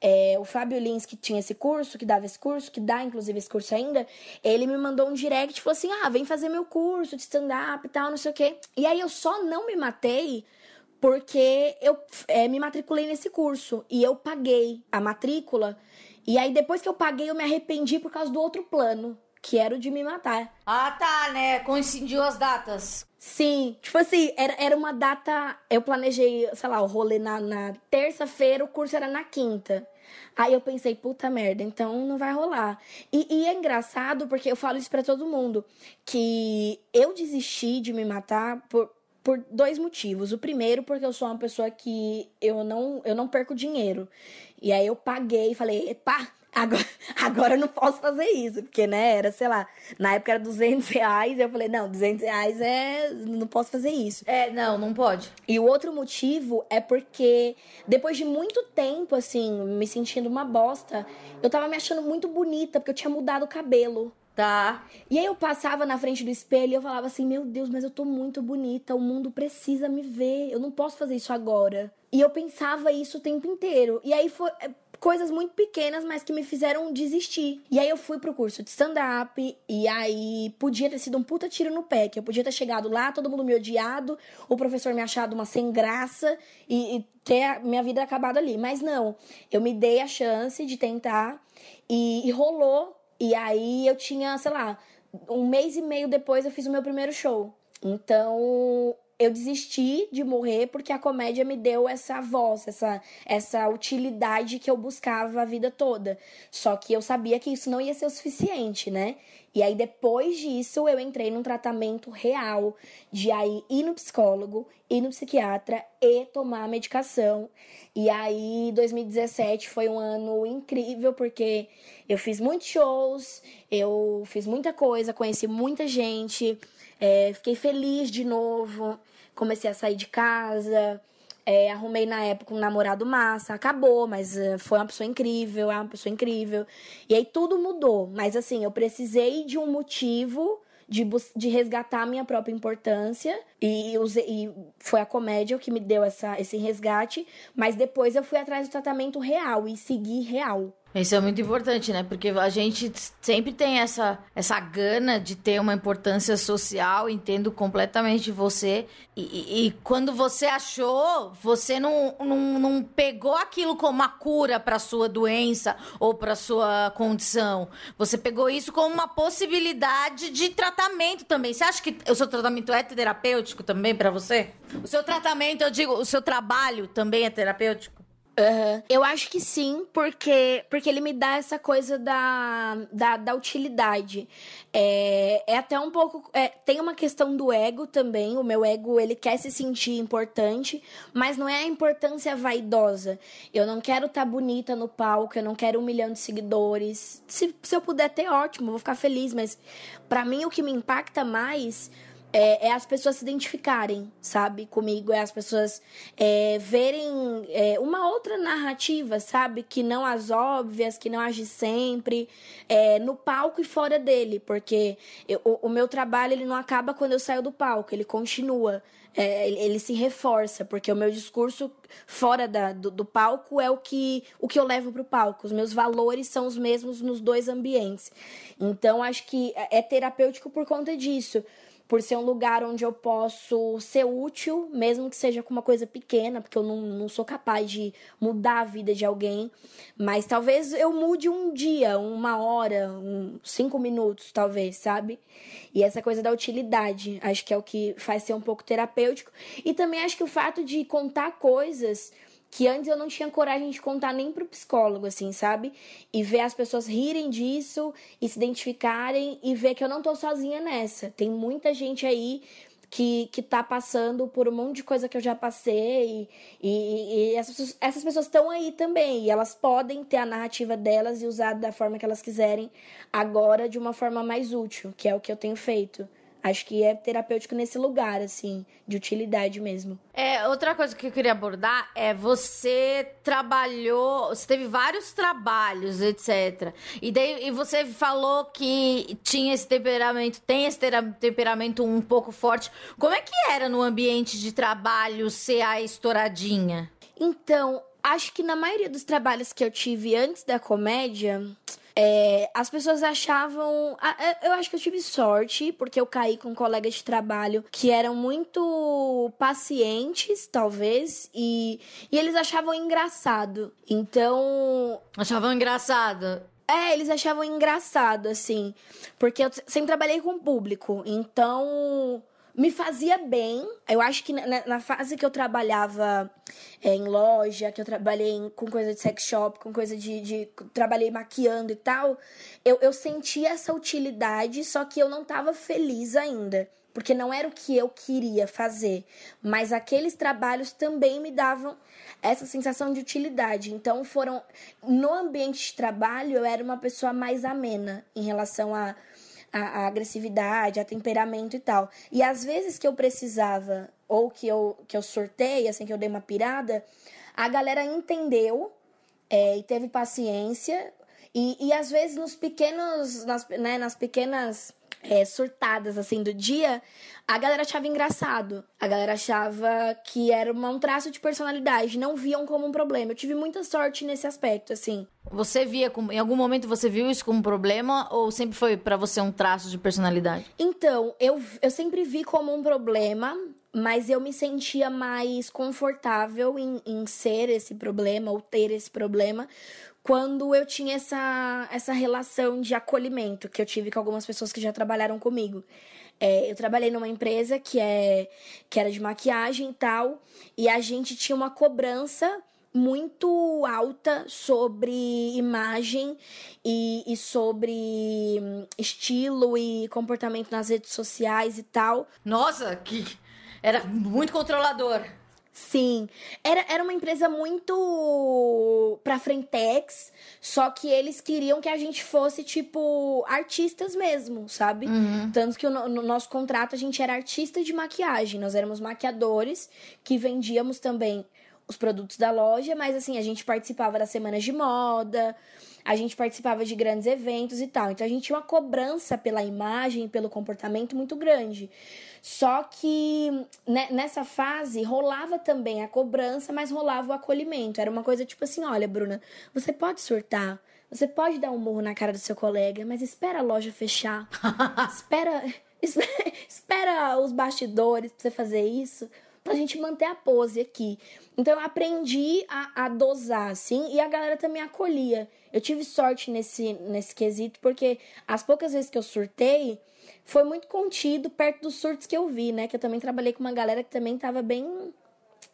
É, o Fábio Lins, que tinha esse curso, que dava esse curso, que dá inclusive esse curso ainda, ele me mandou um direct e falou assim: ah, vem fazer meu curso de stand-up e tal, não sei o quê. E aí eu só não me matei porque eu é, me matriculei nesse curso e eu paguei a matrícula. E aí depois que eu paguei, eu me arrependi por causa do outro plano que era o de me matar. Ah, tá, né? Coincidiu as datas. Sim, tipo assim, era, era uma data. Eu planejei, sei lá, o rolê na, na terça-feira, o curso era na quinta. Aí eu pensei, puta merda, então não vai rolar. E, e é engraçado porque eu falo isso para todo mundo, que eu desisti de me matar por, por dois motivos. O primeiro, porque eu sou uma pessoa que eu não, eu não perco dinheiro. E aí eu paguei e falei, pá, Agora, agora eu não posso fazer isso, porque, né, era, sei lá, na época era 200 reais, eu falei, não, 200 reais é, não posso fazer isso. É, não, não pode. E o outro motivo é porque, depois de muito tempo, assim, me sentindo uma bosta, eu tava me achando muito bonita, porque eu tinha mudado o cabelo. Tá. E aí eu passava na frente do espelho e eu falava assim, meu Deus, mas eu tô muito bonita, o mundo precisa me ver, eu não posso fazer isso agora. E eu pensava isso o tempo inteiro. E aí foi coisas muito pequenas, mas que me fizeram desistir. E aí eu fui pro curso de stand-up, e aí podia ter sido um puta tiro no pé, que eu podia ter chegado lá, todo mundo me odiado, o professor me achado uma sem graça e, e ter a minha vida acabado ali. Mas não, eu me dei a chance de tentar e, e rolou. E aí eu tinha, sei lá, um mês e meio depois eu fiz o meu primeiro show. Então, eu desisti de morrer porque a comédia me deu essa voz, essa, essa utilidade que eu buscava a vida toda. Só que eu sabia que isso não ia ser o suficiente, né? E aí, depois disso, eu entrei num tratamento real de aí ir no psicólogo, ir no psiquiatra e tomar medicação. E aí, 2017 foi um ano incrível porque eu fiz muitos shows, eu fiz muita coisa, conheci muita gente. É, fiquei feliz de novo, comecei a sair de casa. É, arrumei na época um namorado massa, acabou, mas uh, foi uma pessoa incrível, é uma pessoa incrível. E aí tudo mudou, mas assim, eu precisei de um motivo de, de resgatar a minha própria importância. E, usei, e foi a comédia que me deu essa, esse resgate. Mas depois eu fui atrás do tratamento real e segui real. Isso é muito importante, né? Porque a gente sempre tem essa, essa gana de ter uma importância social, entendo completamente você. E, e, e quando você achou, você não, não, não pegou aquilo como uma cura para sua doença ou para sua condição. Você pegou isso como uma possibilidade de tratamento também. Você acha que o seu tratamento é terapêutico também para você? O seu tratamento, eu digo, o seu trabalho também é terapêutico? Uhum. Eu acho que sim, porque, porque ele me dá essa coisa da, da, da utilidade. É, é até um pouco. É, tem uma questão do ego também. O meu ego, ele quer se sentir importante, mas não é a importância vaidosa. Eu não quero estar tá bonita no palco, eu não quero um milhão de seguidores. Se, se eu puder ter, ótimo, vou ficar feliz, mas para mim o que me impacta mais é, é, as pessoas se identificarem, sabe, comigo, é as pessoas é, verem é, uma outra narrativa, sabe, que não as óbvias, que não age sempre, é, no palco e fora dele, porque eu, o, o, meu trabalho ele não acaba quando eu saio do palco, ele continua, é, ele, ele, se reforça, porque o meu discurso fora da, do, do, palco é o que, o que eu levo para o palco, os meus valores são os mesmos nos dois ambientes, então acho que é terapêutico por conta disso por ser um lugar onde eu posso ser útil, mesmo que seja com uma coisa pequena, porque eu não, não sou capaz de mudar a vida de alguém. Mas talvez eu mude um dia, uma hora, um, cinco minutos, talvez, sabe? E essa coisa da utilidade, acho que é o que faz ser um pouco terapêutico. E também acho que o fato de contar coisas que antes eu não tinha coragem de contar nem pro psicólogo, assim, sabe? E ver as pessoas rirem disso e se identificarem e ver que eu não tô sozinha nessa. Tem muita gente aí que, que tá passando por um monte de coisa que eu já passei e, e, e essas, essas pessoas estão aí também e elas podem ter a narrativa delas e usar da forma que elas quiserem agora de uma forma mais útil, que é o que eu tenho feito. Acho que é terapêutico nesse lugar, assim, de utilidade mesmo. É, outra coisa que eu queria abordar é você trabalhou, você teve vários trabalhos, etc. E daí e você falou que tinha esse temperamento, tem esse temperamento um pouco forte. Como é que era no ambiente de trabalho ser a estouradinha? Então, acho que na maioria dos trabalhos que eu tive antes da comédia, é, as pessoas achavam. Eu acho que eu tive sorte, porque eu caí com colegas de trabalho que eram muito pacientes, talvez, e, e eles achavam engraçado. Então. Achavam engraçado. É, eles achavam engraçado, assim. Porque eu sempre trabalhei com público. Então, me fazia bem. Eu acho que na, na fase que eu trabalhava é, em loja, que eu trabalhei em, com coisa de sex shop, com coisa de. de trabalhei maquiando e tal, eu, eu sentia essa utilidade, só que eu não tava feliz ainda. Porque não era o que eu queria fazer. Mas aqueles trabalhos também me davam essa sensação de utilidade. Então foram. No ambiente de trabalho, eu era uma pessoa mais amena em relação a a, a agressividade, a temperamento e tal. E às vezes que eu precisava, ou que eu, que eu sortei, assim, que eu dei uma pirada, a galera entendeu é, e teve paciência. E, e às vezes nos pequenos, nas, né, nas pequenas é, surtadas assim do dia, a galera achava engraçado. A galera achava que era uma, um traço de personalidade, não viam como um problema. Eu tive muita sorte nesse aspecto, assim. Você via, como, em algum momento você viu isso como um problema ou sempre foi para você um traço de personalidade? Então, eu, eu sempre vi como um problema, mas eu me sentia mais confortável em, em ser esse problema ou ter esse problema quando eu tinha essa, essa relação de acolhimento que eu tive com algumas pessoas que já trabalharam comigo. É, eu trabalhei numa empresa que, é, que era de maquiagem e tal, e a gente tinha uma cobrança muito alta sobre imagem e, e, sobre hum, estilo e comportamento nas redes sociais e tal. Nossa, que era muito controlador. Sim, era, era uma empresa muito pra frentex, só que eles queriam que a gente fosse, tipo, artistas mesmo, sabe? Uhum. Tanto que no, no, nosso contrato a gente era artista de maquiagem, nós éramos maquiadores que vendíamos também os produtos da loja, mas assim, a gente participava das semanas de moda, a gente participava de grandes eventos e tal. Então a gente tinha uma cobrança pela imagem, pelo comportamento muito grande. Só que né, nessa fase rolava também a cobrança, mas rolava o acolhimento. Era uma coisa tipo assim: olha, Bruna, você pode surtar, você pode dar um murro na cara do seu colega, mas espera a loja fechar. espera, espera os bastidores pra você fazer isso pra gente manter a pose aqui. Então eu aprendi a, a, dosar, assim, e a galera também acolhia. Eu tive sorte nesse, nesse quesito, porque as poucas vezes que eu surtei, foi muito contido perto dos surtos que eu vi, né? Que eu também trabalhei com uma galera que também tava bem.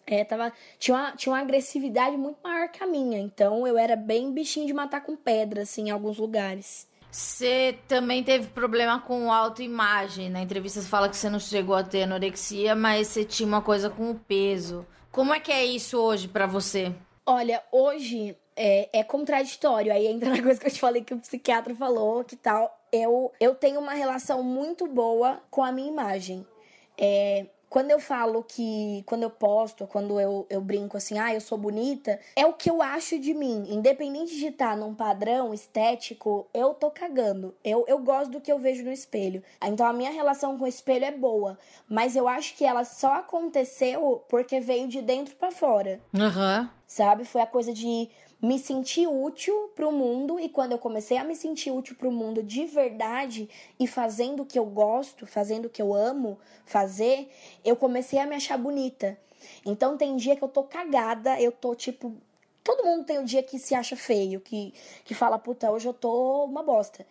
É, tava, tinha, uma, tinha uma agressividade muito maior que a minha. Então eu era bem bichinho de matar com pedra, assim, em alguns lugares. Você também teve problema com autoimagem. Na entrevista você fala que você não chegou a ter anorexia, mas você tinha uma coisa com o peso. Como é que é isso hoje para você? Olha, hoje é, é, contraditório. Aí entra na coisa que eu te falei que o psiquiatra falou, que tal. Eu, eu tenho uma relação muito boa com a minha imagem. É, quando eu falo que. Quando eu posto, quando eu, eu brinco assim, ah, eu sou bonita, é o que eu acho de mim. Independente de estar num padrão estético, eu tô cagando. Eu, eu gosto do que eu vejo no espelho. Então a minha relação com o espelho é boa. Mas eu acho que ela só aconteceu porque veio de dentro para fora. Aham. Uhum. Sabe? Foi a coisa de me sentir útil para o mundo e quando eu comecei a me sentir útil para o mundo de verdade e fazendo o que eu gosto, fazendo o que eu amo fazer, eu comecei a me achar bonita. Então tem dia que eu tô cagada, eu tô tipo Todo mundo tem um dia que se acha feio, que, que fala, puta, hoje eu tô uma bosta.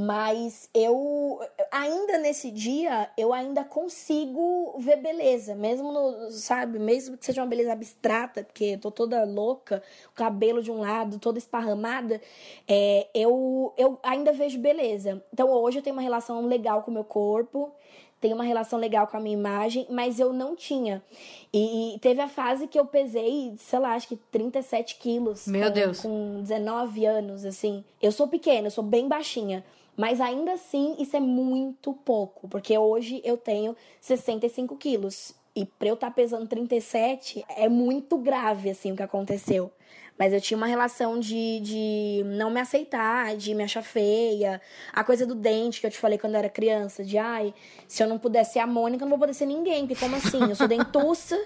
Mas eu, ainda nesse dia, eu ainda consigo ver beleza. Mesmo no, sabe, mesmo que seja uma beleza abstrata, porque eu tô toda louca, o cabelo de um lado, toda esparramada, é, eu, eu ainda vejo beleza. Então hoje eu tenho uma relação legal com o meu corpo tenho uma relação legal com a minha imagem, mas eu não tinha. E, e teve a fase que eu pesei, sei lá, acho que 37 quilos. Meu com, Deus. Com 19 anos, assim. Eu sou pequena, eu sou bem baixinha. Mas ainda assim, isso é muito pouco. Porque hoje eu tenho 65 quilos. E pra eu estar tá pesando 37, é muito grave, assim, o que aconteceu. Mas eu tinha uma relação de, de não me aceitar, de me achar feia. A coisa do dente que eu te falei quando eu era criança, de ai, se eu não pudesse ser a Mônica, eu não vou poder ser ninguém. Porque como assim? Eu sou dentuça,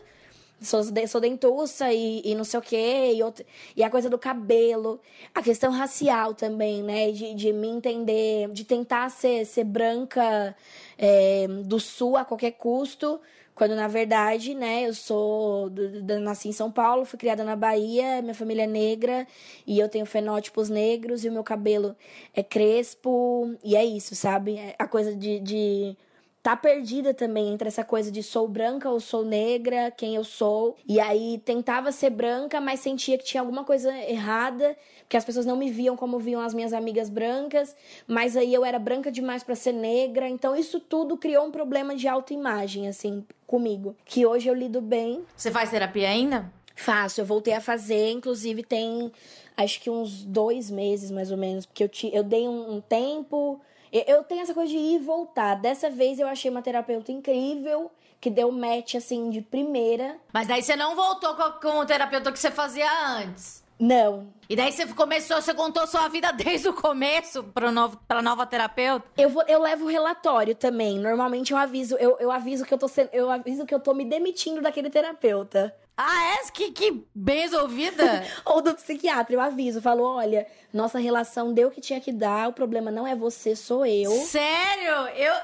sou, sou dentuça e, e não sei o quê. E, outra, e a coisa do cabelo. A questão racial também, né? De, de me entender, de tentar ser, ser branca é, do sul a qualquer custo quando na verdade, né, eu sou. Do, do, nasci em São Paulo, fui criada na Bahia, minha família é negra e eu tenho fenótipos negros e o meu cabelo é crespo. E é isso, sabe? É a coisa de, de tá perdida também entre essa coisa de sou branca ou sou negra, quem eu sou. E aí tentava ser branca, mas sentia que tinha alguma coisa errada, porque as pessoas não me viam como viam as minhas amigas brancas, mas aí eu era branca demais para ser negra. Então isso tudo criou um problema de autoimagem assim comigo, que hoje eu lido bem. Você faz terapia ainda? Faço, eu voltei a fazer, inclusive tem acho que uns dois meses mais ou menos, porque eu, te, eu dei um, um tempo, eu tenho essa coisa de ir e voltar. Dessa vez eu achei uma terapeuta incrível, que deu match assim de primeira. Mas daí você não voltou com, com o terapeuta que você fazia antes? Não. E daí você começou, você contou sua vida desde o começo para novo, pra nova terapeuta? Eu, vou, eu levo relatório também. Normalmente eu aviso, eu, eu aviso que eu tô sendo, eu aviso que eu tô me demitindo daquele terapeuta. Ah, é? Que, que bem resolvida? Ou do psiquiatra, eu aviso, falo, olha, nossa relação deu o que tinha que dar, o problema não é você, sou eu. Sério? Eu...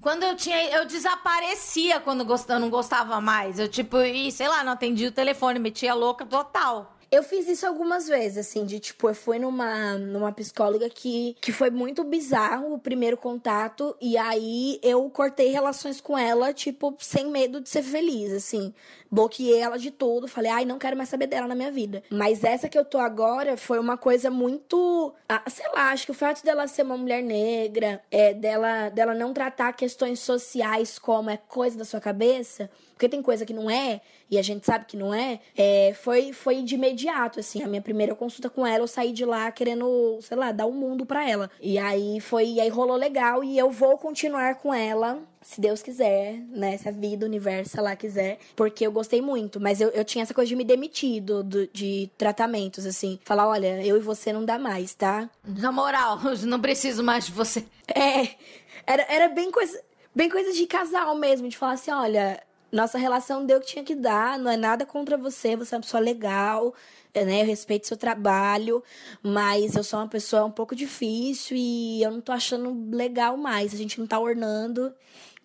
Quando eu tinha. Eu desaparecia quando eu não gostava mais. Eu, tipo, e sei lá, não atendia o telefone, metia louca total. Eu fiz isso algumas vezes, assim, de tipo, eu fui numa, numa psicóloga que, que foi muito bizarro o primeiro contato, e aí eu cortei relações com ela, tipo, sem medo de ser feliz, assim. Bloqueei ela de tudo, falei, ai, não quero mais saber dela na minha vida. Mas essa que eu tô agora foi uma coisa muito. Ah, sei lá, acho que o fato dela ser uma mulher negra, é, dela, dela não tratar questões sociais como é coisa da sua cabeça, porque tem coisa que não é, e a gente sabe que não é, é foi, foi de imediato assim. A minha primeira consulta com ela, eu saí de lá querendo, sei lá, dar o um mundo pra ela. E aí foi, e aí rolou legal e eu vou continuar com ela se Deus quiser, né? Se a vida, o universo, lá quiser. Porque eu gostei muito. Mas eu, eu tinha essa coisa de me demitir do, do, de tratamentos, assim. Falar, olha, eu e você não dá mais, tá? Na moral, eu não preciso mais de você. É. Era, era bem coisa. Bem coisa de casal mesmo, de falar assim, olha, nossa relação deu o que tinha que dar, não é nada contra você, você é uma pessoa legal, né? Eu respeito seu trabalho, mas eu sou uma pessoa um pouco difícil e eu não tô achando legal mais. A gente não tá ornando.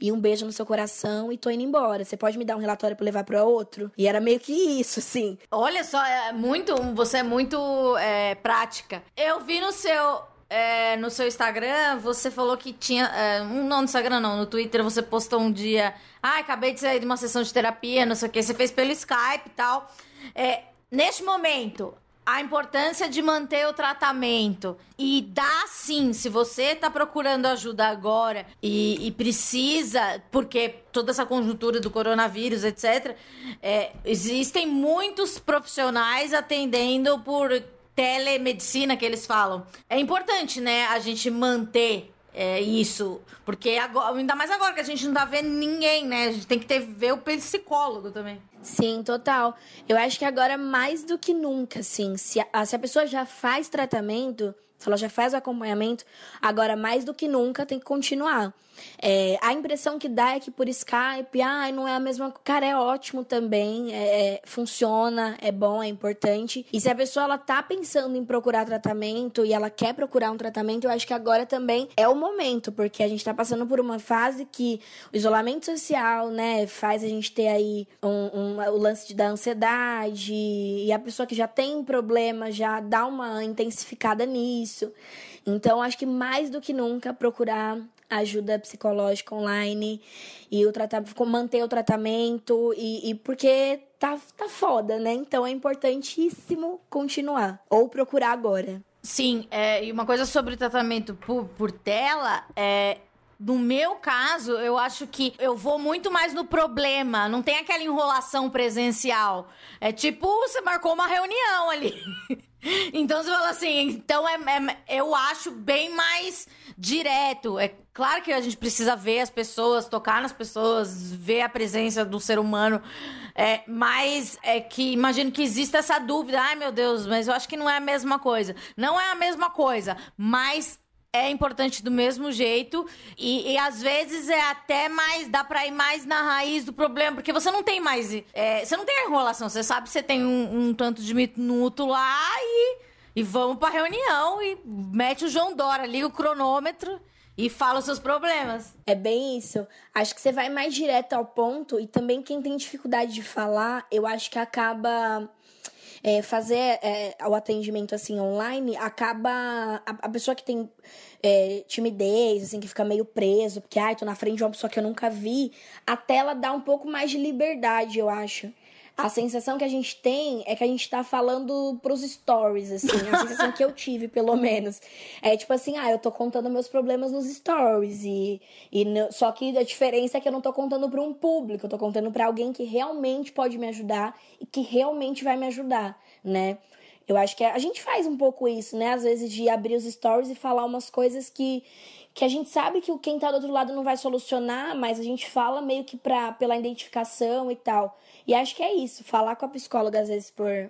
E um beijo no seu coração e tô indo embora. Você pode me dar um relatório para levar para outro? E era meio que isso, assim. Olha só, é muito, você é muito é, prática. Eu vi no seu é, no seu Instagram, você falou que tinha. É, não no Instagram, não, no Twitter você postou um dia. Ah, acabei de sair de uma sessão de terapia, não sei o que. Você fez pelo Skype e tal. É, neste momento, a importância de manter o tratamento. E dá sim, se você tá procurando ajuda agora e, e precisa, porque toda essa conjuntura do coronavírus, etc., é, existem muitos profissionais atendendo por telemedicina que eles falam. É importante, né, a gente manter é, isso. Porque agora, ainda mais agora que a gente não tá vendo ninguém, né? A gente tem que ter, ver o psicólogo também. Sim, total. Eu acho que agora mais do que nunca, assim, se a, se a pessoa já faz tratamento, se ela já faz o acompanhamento, agora mais do que nunca tem que continuar. É, a impressão que dá é que por Skype, ah, não é a mesma. Cara, é ótimo também, é, é, funciona, é bom, é importante. E se a pessoa ela tá pensando em procurar tratamento e ela quer procurar um tratamento, eu acho que agora também é o momento, porque a gente tá passando por uma fase que o isolamento social, né, faz a gente ter aí um, um, o lance da ansiedade e a pessoa que já tem problema já dá uma intensificada nisso. Então, acho que mais do que nunca procurar ajuda psicológica online e o tratamento, manter o tratamento e, e porque tá, tá foda, né? Então é importantíssimo continuar ou procurar agora. Sim, é, e uma coisa sobre o tratamento por, por tela é no meu caso, eu acho que eu vou muito mais no problema. Não tem aquela enrolação presencial. É tipo, você marcou uma reunião ali. então você fala assim, então é, é, eu acho bem mais direto. É claro que a gente precisa ver as pessoas, tocar nas pessoas, ver a presença do ser humano. É, mas é que imagino que exista essa dúvida. Ai, meu Deus, mas eu acho que não é a mesma coisa. Não é a mesma coisa, mas é importante do mesmo jeito e, e, às vezes é até mais dá para ir mais na raiz do problema porque você não tem mais é, você não tem enrolação você sabe que você tem um, um tanto de minuto lá e e vamos pra reunião e mete o João Dora liga o cronômetro e fala os seus problemas. É bem isso. Acho que você vai mais direto ao ponto e também quem tem dificuldade de falar, eu acho que acaba é, fazer é, o atendimento assim online, acaba a, a pessoa que tem é, timidez, assim, que fica meio preso, porque ai, tô na frente de uma pessoa que eu nunca vi, a tela dá um pouco mais de liberdade, eu acho a sensação que a gente tem é que a gente tá falando pros stories, assim. A sensação que eu tive, pelo menos. É tipo assim, ah, eu tô contando meus problemas nos stories. E, e no, só que a diferença é que eu não tô contando pra um público, eu tô contando pra alguém que realmente pode me ajudar e que realmente vai me ajudar, né? Eu acho que a, a gente faz um pouco isso, né? Às vezes de abrir os stories e falar umas coisas que que a gente sabe que quem tá do outro lado não vai solucionar, mas a gente fala meio que pra, pela identificação e tal. E acho que é isso, falar com a psicóloga às vezes por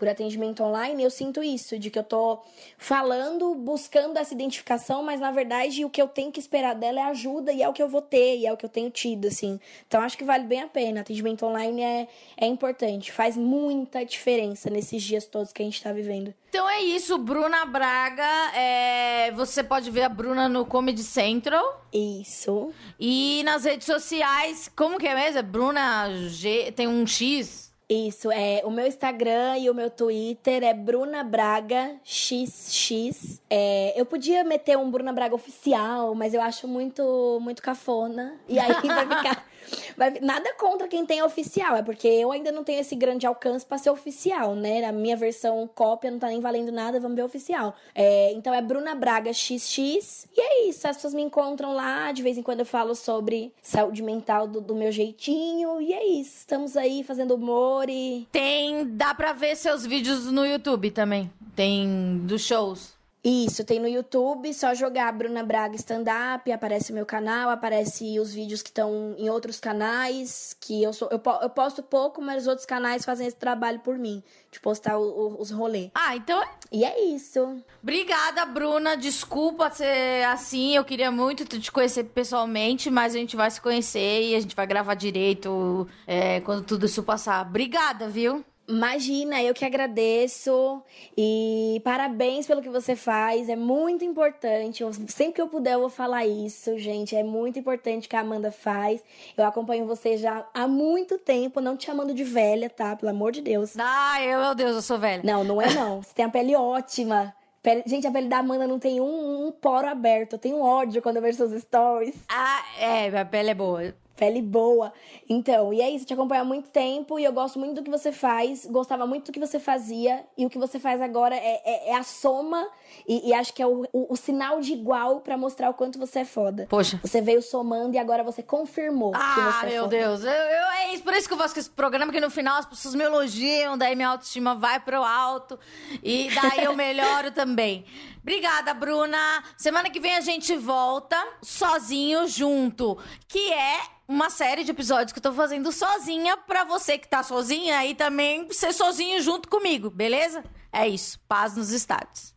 por atendimento online, eu sinto isso, de que eu tô falando, buscando essa identificação, mas na verdade o que eu tenho que esperar dela é ajuda e é o que eu vou ter, e é o que eu tenho tido, assim. Então acho que vale bem a pena. Atendimento online é, é importante, faz muita diferença nesses dias todos que a gente tá vivendo. Então é isso, Bruna Braga. É... Você pode ver a Bruna no Comedy Central. Isso. E nas redes sociais, como que é mesmo? É Bruna G. Tem um X. Isso, é o meu Instagram e o meu Twitter é Bruna Braga XX. É, eu podia meter um Bruna Braga oficial, mas eu acho muito muito cafona. E aí vai ficar Vai- nada contra quem tem oficial, é porque eu ainda não tenho esse grande alcance pra ser oficial, né? A minha versão cópia não tá nem valendo nada, vamos ver oficial. É, então é Bruna Braga XX. E é isso, as pessoas me encontram lá, de vez em quando eu falo sobre saúde mental do, do meu jeitinho. E é isso, estamos aí fazendo humor e. Tem. Dá pra ver seus vídeos no YouTube também. Tem dos shows. Isso, tem no YouTube, só jogar Bruna Braga Stand-Up, aparece o meu canal, aparece os vídeos que estão em outros canais, que eu sou eu, eu posto pouco, mas os outros canais fazem esse trabalho por mim, de postar o- o- os rolês. Ah, então. E é isso. Obrigada, Bruna. Desculpa ser assim. Eu queria muito te conhecer pessoalmente, mas a gente vai se conhecer e a gente vai gravar direito é, quando tudo isso passar. Obrigada, viu? Imagina, eu que agradeço e parabéns pelo que você faz, é muito importante. Eu- sempre que eu puder eu vou falar isso, gente, é muito importante o que a Amanda faz. Eu acompanho você já há muito tempo, não te chamando de velha, tá? Pelo amor de Deus. Ai, eu, meu Deus, eu sou velha. Não, não é não. Você tem a pele ótima. Pele- Gente, a pele da Amanda não tem um, um poro aberto. Eu tenho ódio quando eu vejo seus stories. Ah, é, minha pele é boa. Pele boa. Então, e é isso, te acompanho há muito tempo e eu gosto muito do que você faz. Gostava muito do que você fazia. E o que você faz agora é, é- é a soma e, e acho que é o, o- o sinal de igual pra mostrar o quanto você é foda. Poxa. Você veio somando e agora você confirmou que Ah, você é meu foda. Deus. Eu, eu- é isso, por isso que eu faço esse programa, que no final as pessoas me elogiam, daí minha autoestima vai pro alto e daí eu melhoro também. Obrigada, Bruna. Semana que vem a gente volta sozinho junto, que é uma série de episódios que eu tô fazendo sozinha pra você que tá sozinha aí também ser sozinho junto comigo, beleza? É isso. Paz nos estádios.